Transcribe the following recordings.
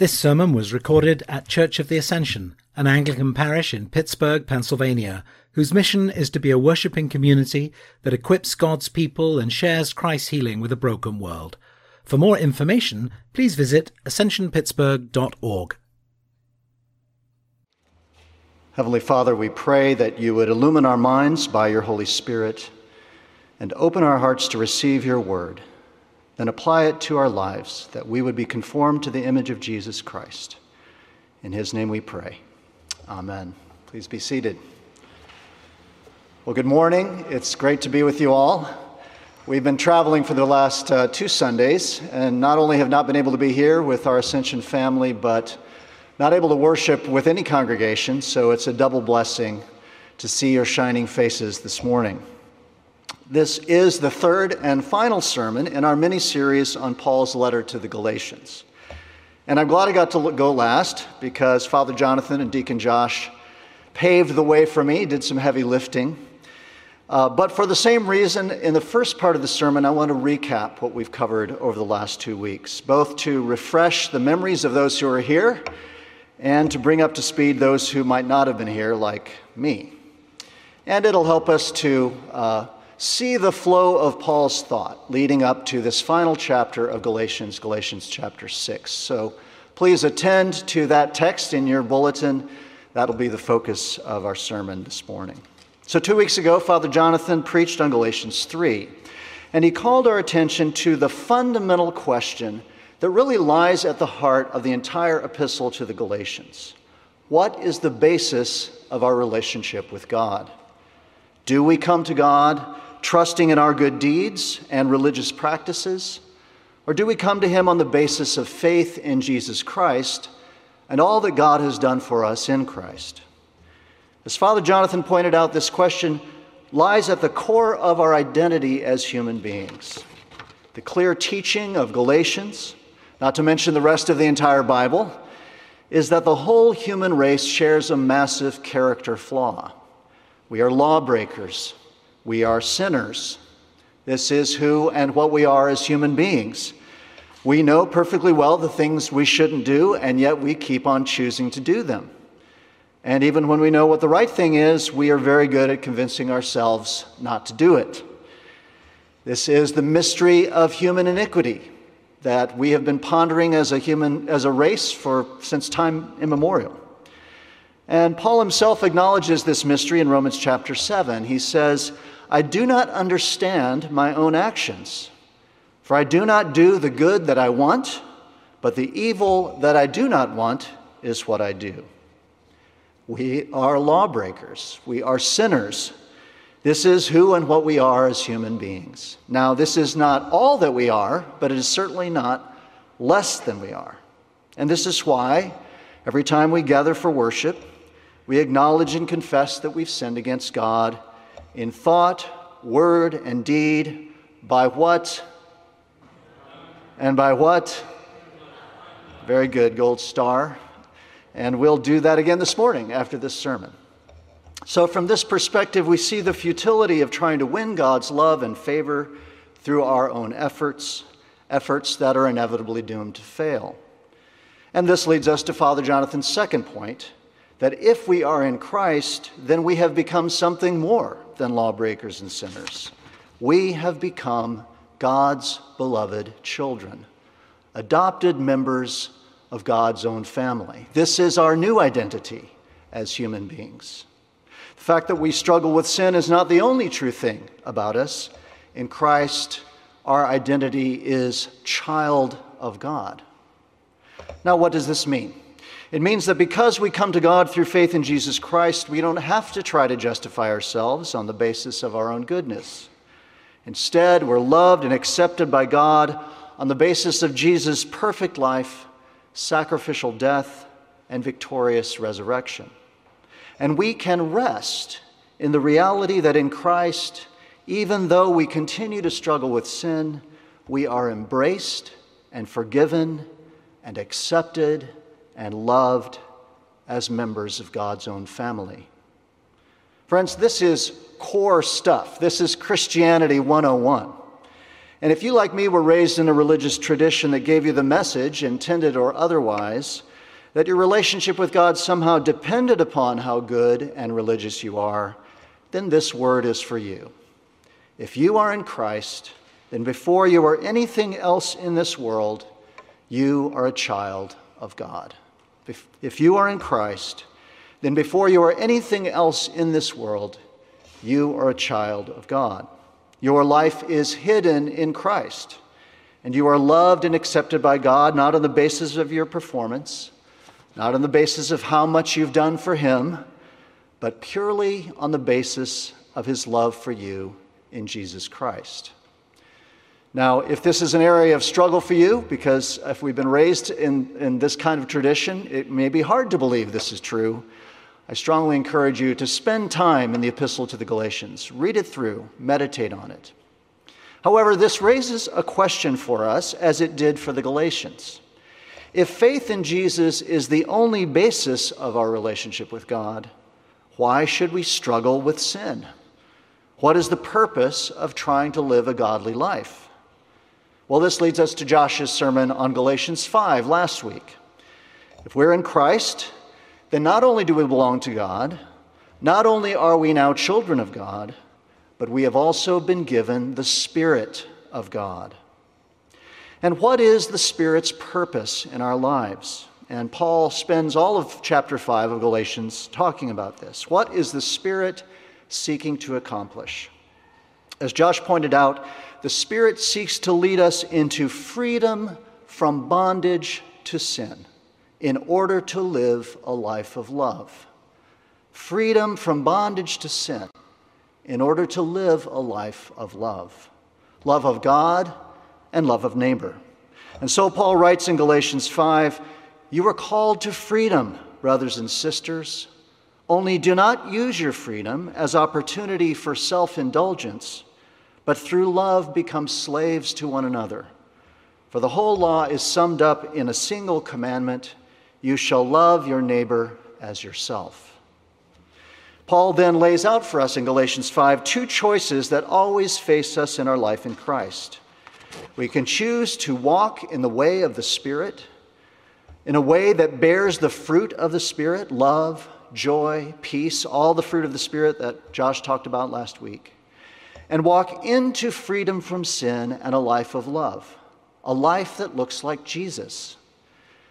This sermon was recorded at Church of the Ascension, an Anglican parish in Pittsburgh, Pennsylvania, whose mission is to be a worshipping community that equips God's people and shares Christ's healing with a broken world. For more information, please visit ascensionpittsburgh.org. Heavenly Father, we pray that you would illumine our minds by your Holy Spirit and open our hearts to receive your word then apply it to our lives that we would be conformed to the image of Jesus Christ. In his name we pray. Amen. Please be seated. Well, good morning. It's great to be with you all. We've been traveling for the last uh, two Sundays, and not only have not been able to be here with our Ascension family, but not able to worship with any congregation, so it's a double blessing to see your shining faces this morning. This is the third and final sermon in our mini series on Paul's letter to the Galatians. And I'm glad I got to go last because Father Jonathan and Deacon Josh paved the way for me, did some heavy lifting. Uh, but for the same reason, in the first part of the sermon, I want to recap what we've covered over the last two weeks, both to refresh the memories of those who are here and to bring up to speed those who might not have been here, like me. And it'll help us to uh, see the flow of Paul's thought leading up to this final chapter of Galatians, Galatians chapter 6. So please attend to that text in your bulletin. That'll be the focus of our sermon this morning. So, two weeks ago, Father Jonathan preached on Galatians 3, and he called our attention to the fundamental question that really lies at the heart of the entire epistle to the Galatians What is the basis of our relationship with God? Do we come to God trusting in our good deeds and religious practices? Or do we come to Him on the basis of faith in Jesus Christ and all that God has done for us in Christ? As Father Jonathan pointed out, this question lies at the core of our identity as human beings. The clear teaching of Galatians, not to mention the rest of the entire Bible, is that the whole human race shares a massive character flaw. We are lawbreakers, we are sinners. This is who and what we are as human beings. We know perfectly well the things we shouldn't do, and yet we keep on choosing to do them. And even when we know what the right thing is, we are very good at convincing ourselves not to do it. This is the mystery of human iniquity that we have been pondering as a human as a race for since time immemorial. And Paul himself acknowledges this mystery in Romans chapter 7. He says, I do not understand my own actions, for I do not do the good that I want, but the evil that I do not want is what I do. We are lawbreakers, we are sinners. This is who and what we are as human beings. Now, this is not all that we are, but it is certainly not less than we are. And this is why every time we gather for worship, we acknowledge and confess that we've sinned against God in thought, word, and deed by what? And by what? Very good, gold star. And we'll do that again this morning after this sermon. So, from this perspective, we see the futility of trying to win God's love and favor through our own efforts, efforts that are inevitably doomed to fail. And this leads us to Father Jonathan's second point that if we are in Christ, then we have become something more than lawbreakers and sinners. We have become God's beloved children, adopted members of God's own family. This is our new identity as human beings. The fact that we struggle with sin is not the only true thing about us. In Christ, our identity is child of God. Now, what does this mean? It means that because we come to God through faith in Jesus Christ, we don't have to try to justify ourselves on the basis of our own goodness. Instead, we're loved and accepted by God on the basis of Jesus' perfect life, sacrificial death, and victorious resurrection. And we can rest in the reality that in Christ, even though we continue to struggle with sin, we are embraced and forgiven and accepted and loved as members of God's own family. Friends, this is core stuff. This is Christianity 101. And if you, like me, were raised in a religious tradition that gave you the message, intended or otherwise, that your relationship with God somehow depended upon how good and religious you are, then this word is for you. If you are in Christ, then before you are anything else in this world, you are a child of God. If you are in Christ, then before you are anything else in this world, you are a child of God. Your life is hidden in Christ, and you are loved and accepted by God not on the basis of your performance, not on the basis of how much you've done for Him, but purely on the basis of His love for you in Jesus Christ. Now, if this is an area of struggle for you, because if we've been raised in, in this kind of tradition, it may be hard to believe this is true. I strongly encourage you to spend time in the Epistle to the Galatians. Read it through, meditate on it. However, this raises a question for us, as it did for the Galatians. If faith in Jesus is the only basis of our relationship with God, why should we struggle with sin? What is the purpose of trying to live a godly life? Well, this leads us to Josh's sermon on Galatians 5 last week. If we're in Christ, then not only do we belong to God, not only are we now children of God, but we have also been given the Spirit of God. And what is the Spirit's purpose in our lives? And Paul spends all of chapter 5 of Galatians talking about this. What is the Spirit seeking to accomplish? As Josh pointed out, the Spirit seeks to lead us into freedom from bondage to sin in order to live a life of love. Freedom from bondage to sin in order to live a life of love. Love of God and love of neighbor. And so Paul writes in Galatians 5 You are called to freedom, brothers and sisters. Only do not use your freedom as opportunity for self indulgence but through love become slaves to one another. For the whole law is summed up in a single commandment you shall love your neighbor as yourself. Paul then lays out for us in Galatians 5 two choices that always face us in our life in Christ. We can choose to walk in the way of the Spirit, in a way that bears the fruit of the Spirit love, joy, peace, all the fruit of the Spirit that Josh talked about last week and walk into freedom from sin and a life of love, a life that looks like Jesus.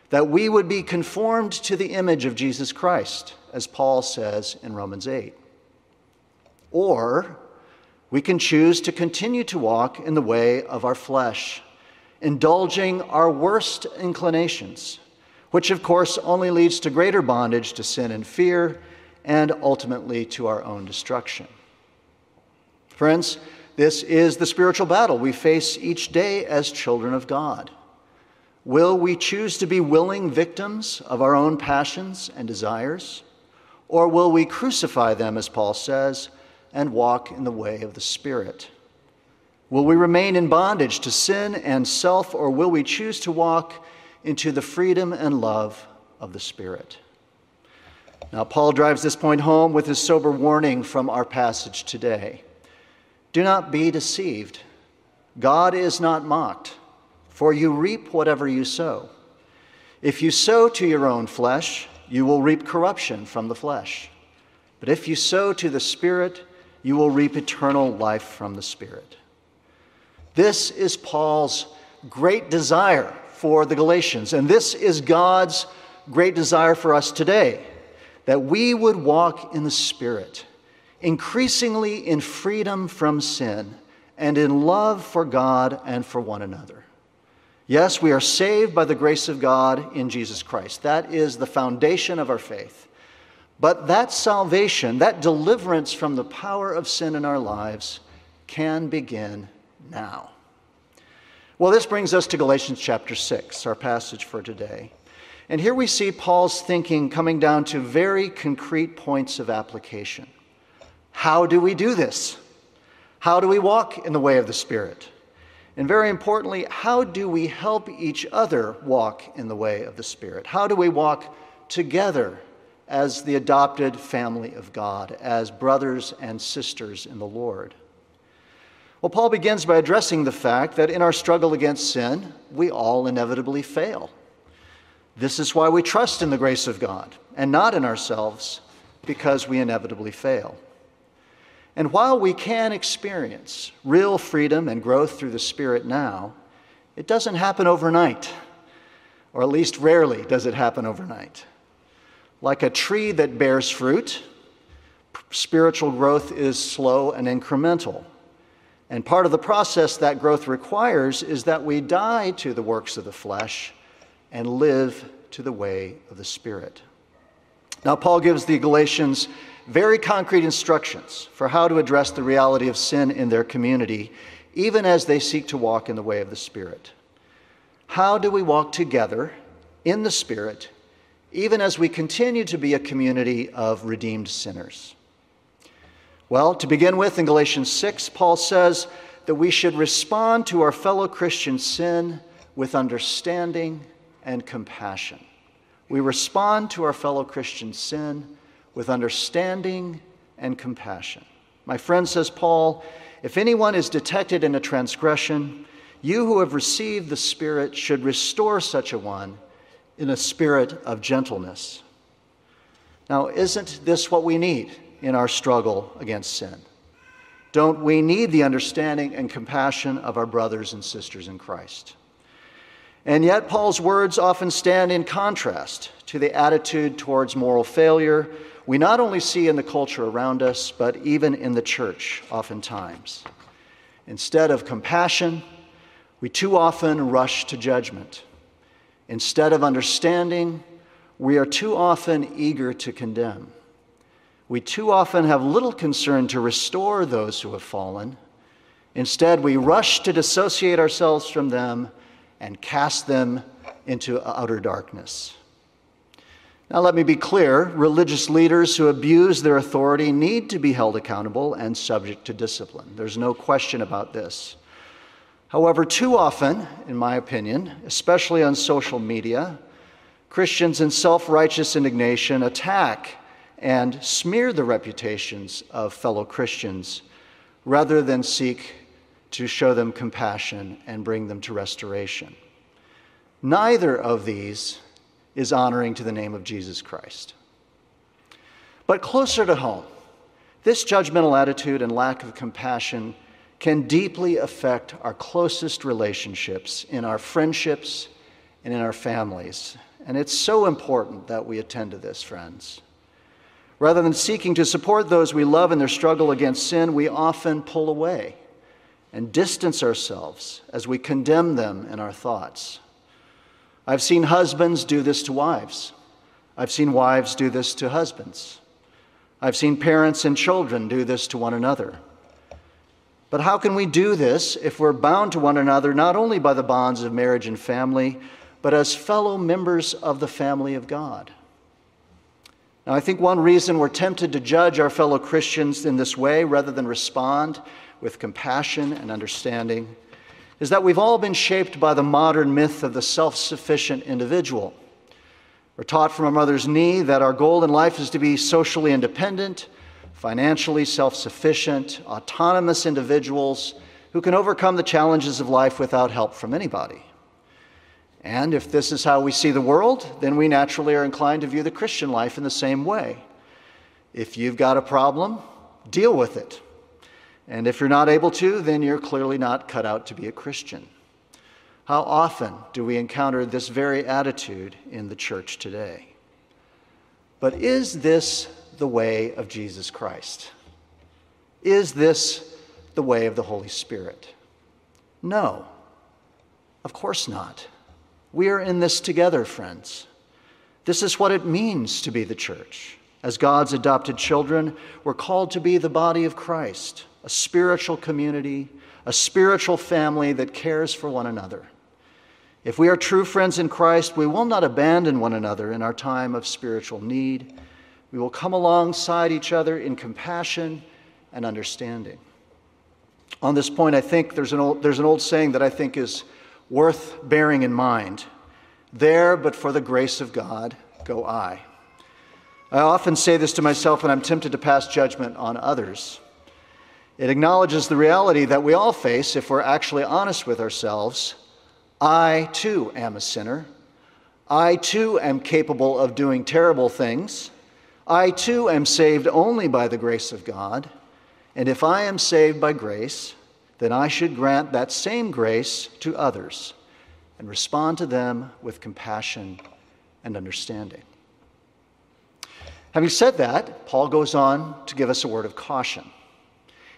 That we would be conformed to the image of Jesus Christ, as Paul says in Romans 8. Or we can choose to continue to walk in the way of our flesh, indulging our worst inclinations, which of course only leads to greater bondage to sin and fear, and ultimately to our own destruction. Friends, this is the spiritual battle we face each day as children of God. Will we choose to be willing victims of our own passions and desires? Or will we crucify them, as Paul says, and walk in the way of the Spirit? Will we remain in bondage to sin and self, or will we choose to walk into the freedom and love of the Spirit? Now, Paul drives this point home with his sober warning from our passage today. Do not be deceived. God is not mocked, for you reap whatever you sow. If you sow to your own flesh, you will reap corruption from the flesh. But if you sow to the Spirit, you will reap eternal life from the Spirit. This is Paul's great desire for the Galatians, and this is God's great desire for us today that we would walk in the Spirit increasingly in freedom from sin and in love for God and for one another. Yes, we are saved by the grace of God in Jesus Christ. That is the foundation of our faith. But that salvation, that deliverance from the power of sin in our lives, can begin now. Well, this brings us to Galatians chapter 6, our passage for today. And here we see Paul's thinking coming down to very concrete points of application. How do we do this? How do we walk in the way of the Spirit? And very importantly, how do we help each other walk in the way of the Spirit? How do we walk together as the adopted family of God, as brothers and sisters in the Lord? Well, Paul begins by addressing the fact that in our struggle against sin, we all inevitably fail. This is why we trust in the grace of God and not in ourselves, because we inevitably fail. And while we can experience real freedom and growth through the Spirit now, it doesn't happen overnight, or at least rarely does it happen overnight. Like a tree that bears fruit, spiritual growth is slow and incremental. And part of the process that growth requires is that we die to the works of the flesh and live to the way of the Spirit. Now, Paul gives the Galatians very concrete instructions for how to address the reality of sin in their community, even as they seek to walk in the way of the Spirit. How do we walk together in the Spirit, even as we continue to be a community of redeemed sinners? Well, to begin with, in Galatians 6, Paul says that we should respond to our fellow Christian sin with understanding and compassion. We respond to our fellow Christian sin with understanding and compassion. My friend, says Paul, if anyone is detected in a transgression, you who have received the Spirit should restore such a one in a spirit of gentleness. Now, isn't this what we need? in our struggle against sin? Don't we need the understanding and compassion of our brothers and sisters in Christ? And yet, Paul's words often stand in contrast to the attitude towards moral failure we not only see in the culture around us, but even in the church, oftentimes. Instead of compassion, we too often rush to judgment. Instead of understanding, we are too often eager to condemn we too often have little concern to restore those who have fallen. Instead, we rush to dissociate ourselves from them and cast them into outer darkness. Now, let me be clear religious leaders who abuse their authority need to be held accountable and subject to discipline. There's no question about this. However, too often, in my opinion, especially on social media, Christians in self righteous indignation attack and smear the reputations of fellow Christians rather than seek to show them compassion and bring them to restoration. Neither of these is honoring to the name of Jesus Christ. But closer to home, this judgmental attitude and lack of compassion can deeply affect our closest relationships in our friendships and in our families. And it's so important that we attend to this, friends. Rather than seeking to support those we love in their struggle against sin, we often pull away and distance ourselves as we condemn them in our thoughts. I've seen husbands do this to wives. I've seen wives do this to husbands. I've seen parents and children do this to one another. But how can we do this if we're bound to one another not only by the bonds of marriage and family, but as fellow members of the family of God? Now, I think one reason we're tempted to judge our fellow Christians in this way rather than respond with compassion and understanding is that we've all been shaped by the modern myth of the self sufficient individual. We're taught from our mother's knee that our goal in life is to be socially independent, financially self sufficient, autonomous individuals who can overcome the challenges of life without help from anybody. And if this is how we see the world, then we naturally are inclined to view the Christian life in the same way. If you've got a problem, deal with it. And if you're not able to, then you're clearly not cut out to be a Christian. How often do we encounter this very attitude in the church today? But is this the way of Jesus Christ? Is this the way of the Holy Spirit? No, of course not. We are in this together, friends. This is what it means to be the church. As God's adopted children, we're called to be the body of Christ, a spiritual community, a spiritual family that cares for one another. If we are true friends in Christ, we will not abandon one another in our time of spiritual need. We will come alongside each other in compassion and understanding. On this point, I think there's an old, there's an old saying that I think is worth bearing in mind. There, but for the grace of God, go I. I often say this to myself when I'm tempted to pass judgment on others. It acknowledges the reality that we all face if we're actually honest with ourselves. I too am a sinner. I too am capable of doing terrible things. I too am saved only by the grace of God. And if I am saved by grace, then I should grant that same grace to others and respond to them with compassion and understanding. Having said that, Paul goes on to give us a word of caution.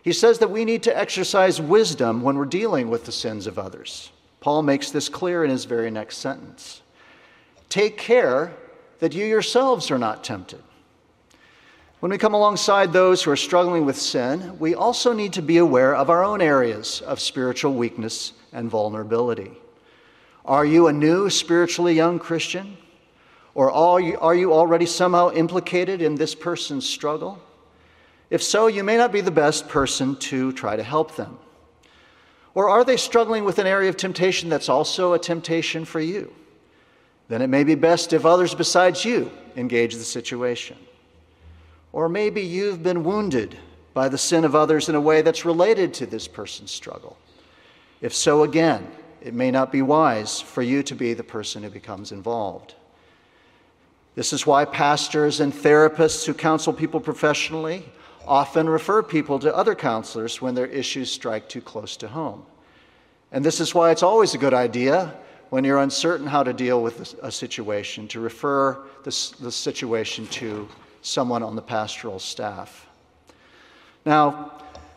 He says that we need to exercise wisdom when we're dealing with the sins of others. Paul makes this clear in his very next sentence. Take care that you yourselves are not tempted. When we come alongside those who are struggling with sin, we also need to be aware of our own areas of spiritual weakness and vulnerability. Are you a new, spiritually young Christian? Or are you, already somehow implicated in this person's struggle? If so, you may not be the best person to try to help them. Or are they struggling with an area of temptation that's also a temptation for you? Then it may be best if others besides you engage the situation. Or maybe you've been wounded by the sin of others in a way that's related to this person's struggle. If so, again, it may not be wise for you to be the person who becomes involved. This is why pastors and therapists who counsel people professionally often refer people to other counselors when their issues strike too close to home. And this is why it's always a good idea when you're uncertain how to deal with a situation to refer the, the situation to someone on the pastoral staff. Now,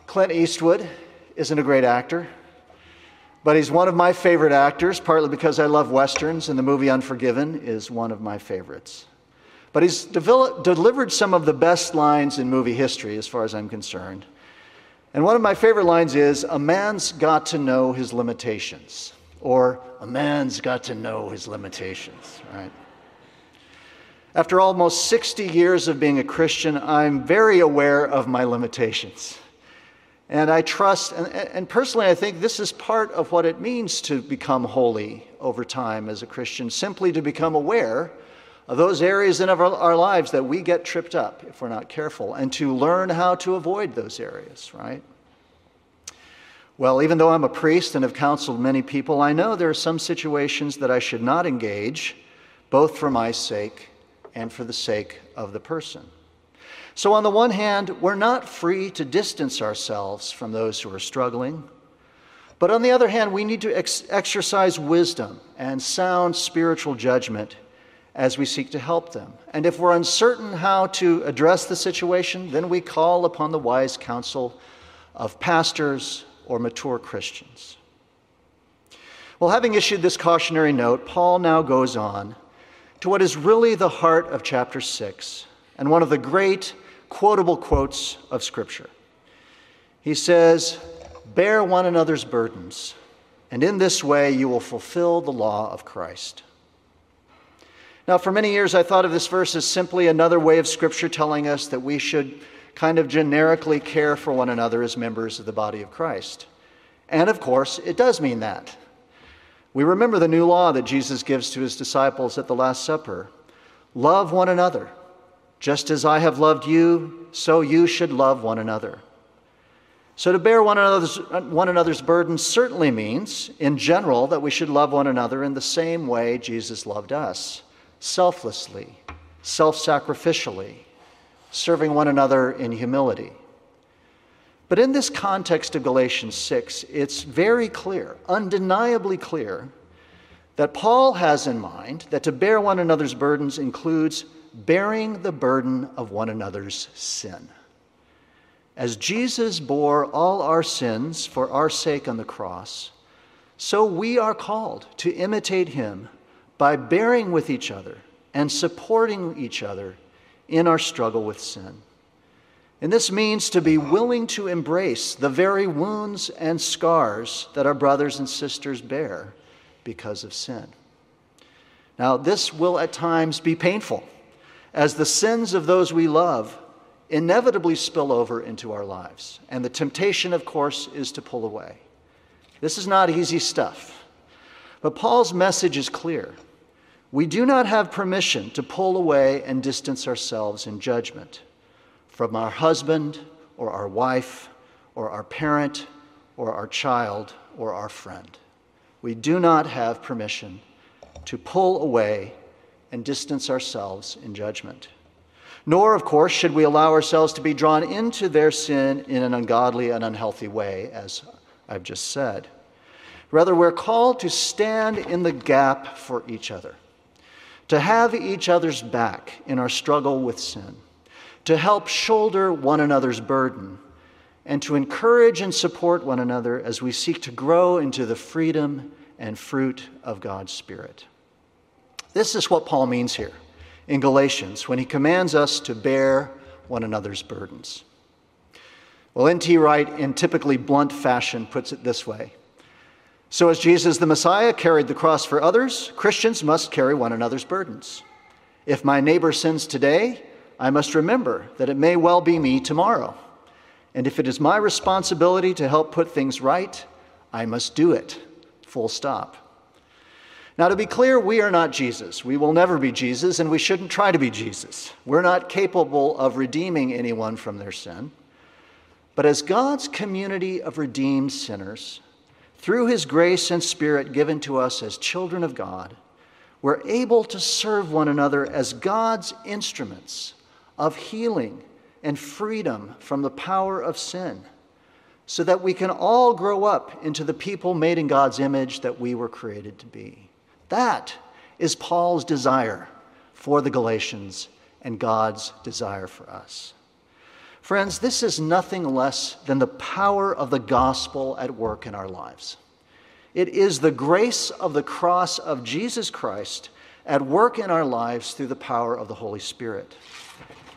Clint Eastwood isn't a great actor, but he's one of my favorite actors, partly because I love westerns, and the movie Unforgiven is one of my favorites. But he's delivered some of the best lines in movie history, as far as I'm concerned. And one of my favorite lines is A man's got to know his limitations, or A man's got to know his limitations, right? After almost 60 years of being a Christian, I'm very aware of my limitations. And I trust, and, and, personally, I think this is part of what it means to become holy over time as a Christian, simply to become aware those areas in our, our lives that we get tripped up if we're not careful, and to learn how to avoid those areas, right? Well, even though I'm a priest and have counseled many people, I know there are some situations that I should not engage, both for my sake and for the sake of the person. So, on the one hand, we're not free to distance ourselves from those who are struggling. But on the other hand, we need to ex- exercise wisdom and sound spiritual judgment as we seek to help them. And if we're uncertain how to address the situation, then we call upon the wise counsel of pastors or mature Christians. Well, having issued this cautionary note, Paul now goes on to what is really the heart of chapter 6 and one of the great quotable quotes of Scripture. He says, Bear one another's burdens, and in this way you will fulfill the law of Christ. Now, for many years, I thought of this verse as simply another way of Scripture telling us that we should kind of generically care for one another as members of the body of Christ. And of course, it does mean that. We remember the new law that Jesus gives to his disciples at the Last Supper love one another. Just as I have loved you, so you should love one another. So, to bear one another's, one another's burdens certainly means, in general, that we should love one another in the same way Jesus loved us selflessly, self sacrificially, serving one another in humility. But in this context of Galatians 6, it's very clear, undeniably clear, that Paul has in mind that to bear one another's burdens includes bearing the burden of one another's sin. As Jesus bore all our sins for our sake on the cross, so we are called to imitate him by bearing with each other and supporting each other in our struggle with sin. And this means to be willing to embrace the very wounds and scars that our brothers and sisters bear because of sin. Now, this will at times be painful, as the sins of those we love inevitably spill over into our lives. And the temptation, of course, is to pull away. This is not easy stuff. But Paul's message is clear. We do not have permission to pull away and distance ourselves in judgment from our husband or our wife or our parent or our child or our friend. We do not have permission to pull away and distance ourselves in judgment. Nor, of course, should we allow ourselves to be drawn into their sin in an ungodly and unhealthy way, as I've just said. Rather, we're called to stand in the gap for each other, to have each other's back in our struggle with sin, to help shoulder one another's burden, and to encourage and support one another as we seek to grow into the freedom and fruit of God's Spirit. This is what Paul means here in Galatians when he commands us to bear one another's burdens. Well, N.T. Wright, in typically blunt fashion, puts it this way So, as Jesus the Messiah carried the cross for others, Christians must carry one another's burdens. If my neighbor sins today, I must remember that it may well be me tomorrow. And if it is my responsibility to help put things right, I must do it. Full stop. Now, to be clear, we are not Jesus. We will never be Jesus, and we shouldn't try to be Jesus. We're not capable of redeeming anyone from their sin. But as God's community of redeemed sinners, through his grace and spirit given to us as children of God, we're able to serve one another as God's instruments of healing and freedom from the power of sin, so that we can all grow up into the people made in God's image that we were created to be. That is Paul's desire for the Galatians and God's desire for us. Friends, this is nothing less than the power of the gospel at work in our lives. It is the grace of the cross of Jesus Christ at work in our lives through the power of the Holy Spirit.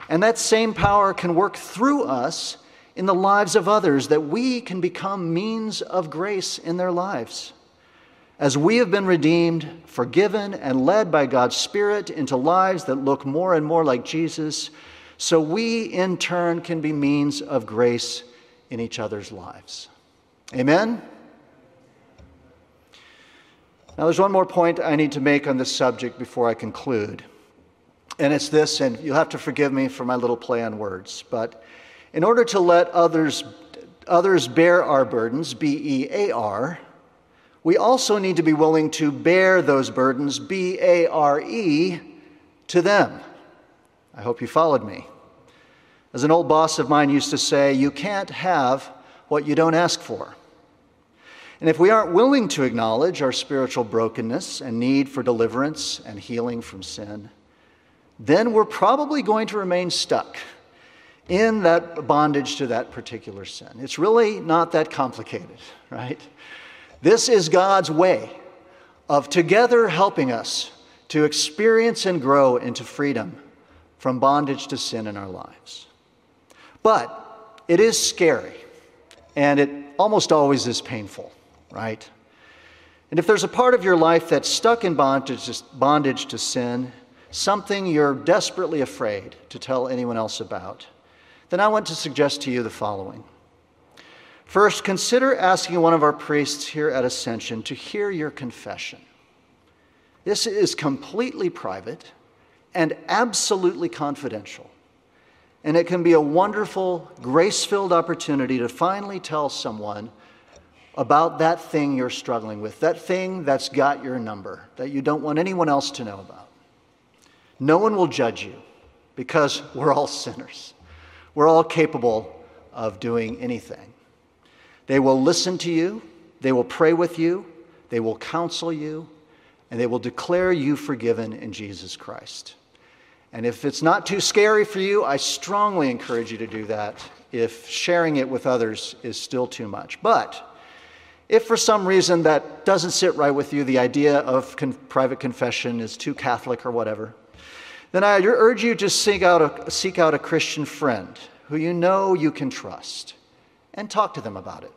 And that same power can work through us in the lives of others, that we can become means of grace in their lives. As we have been redeemed, forgiven, and led by God's Spirit into lives that look more and more like Jesus, so we in turn can be means of grace in each other's lives. Amen? Now, there's one more point I need to make on this subject before I conclude. And it's this, and you'll have to forgive me for my little play on words, but in order to let others, others bear our burdens, B E A R, we also need to be willing to bear those burdens, B A R E, to them. I hope you followed me. As an old boss of mine used to say, you can't have what you don't ask for. And if we aren't willing to acknowledge our spiritual brokenness and need for deliverance and healing from sin, then we're probably going to remain stuck in that bondage to that particular sin. It's really not that complicated, right? This is God's way of together helping us to experience and grow into freedom from bondage to sin in our lives. But it is scary, and it almost always is painful, right? And if there's a part of your life that's stuck in bondage, to sin, something you're desperately afraid to tell anyone else about, then I want to suggest to you the following. First, consider asking one of our priests here at Ascension to hear your confession. This is completely private and absolutely confidential. And it can be a wonderful, grace filled opportunity to finally tell someone about that thing you're struggling with, that thing that's got your number, that you don't want anyone else to know about. No one will judge you because we're all sinners. We're all capable of doing anything. They will listen to you, they will pray with you, they will counsel you, and they will declare you forgiven in Jesus Christ. And if it's not too scary for you, I strongly encourage you to do that if sharing it with others is still too much. But if for some reason that doesn't sit right with you, the idea of con- private confession is too Catholic or whatever, then I urge you to seek out, a, seek out a Christian friend who you know you can trust and talk to them about it.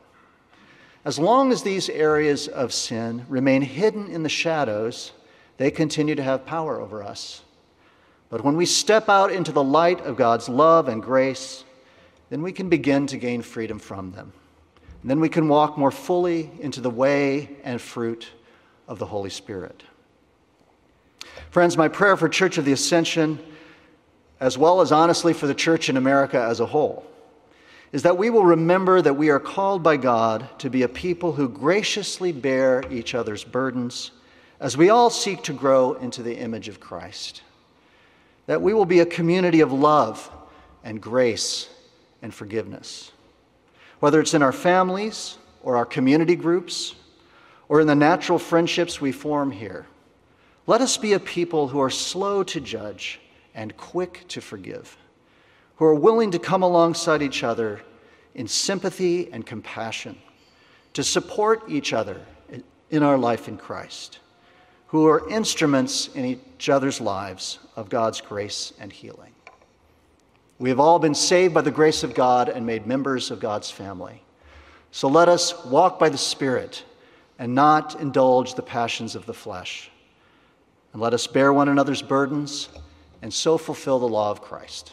As long as these areas of sin remain hidden in the shadows, they continue to have power over us. But when we step out into the light of God's love and grace, then we can begin to gain freedom from them. And then we can walk more fully into the way and fruit of the Holy Spirit. Friends, my prayer for Church of the Ascension, as well as honestly for the church in America as a whole, is that we will remember that we are called by God to be a people who graciously bear each other's burdens as we all seek to grow into the image of Christ. That we will be a community of love and grace and forgiveness. Whether it's in our families or our community groups or in the natural friendships we form here, let us be a people who are slow to judge and quick to forgive who are willing to come alongside each other in sympathy and compassion, to support each other in our life in Christ, who are instruments in each other's lives of God's grace and healing. We have all been saved by the grace of God and made members of God's family. So let us walk by the Spirit and not indulge the passions of the flesh. And let us bear one another's burdens and so fulfill the law of Christ.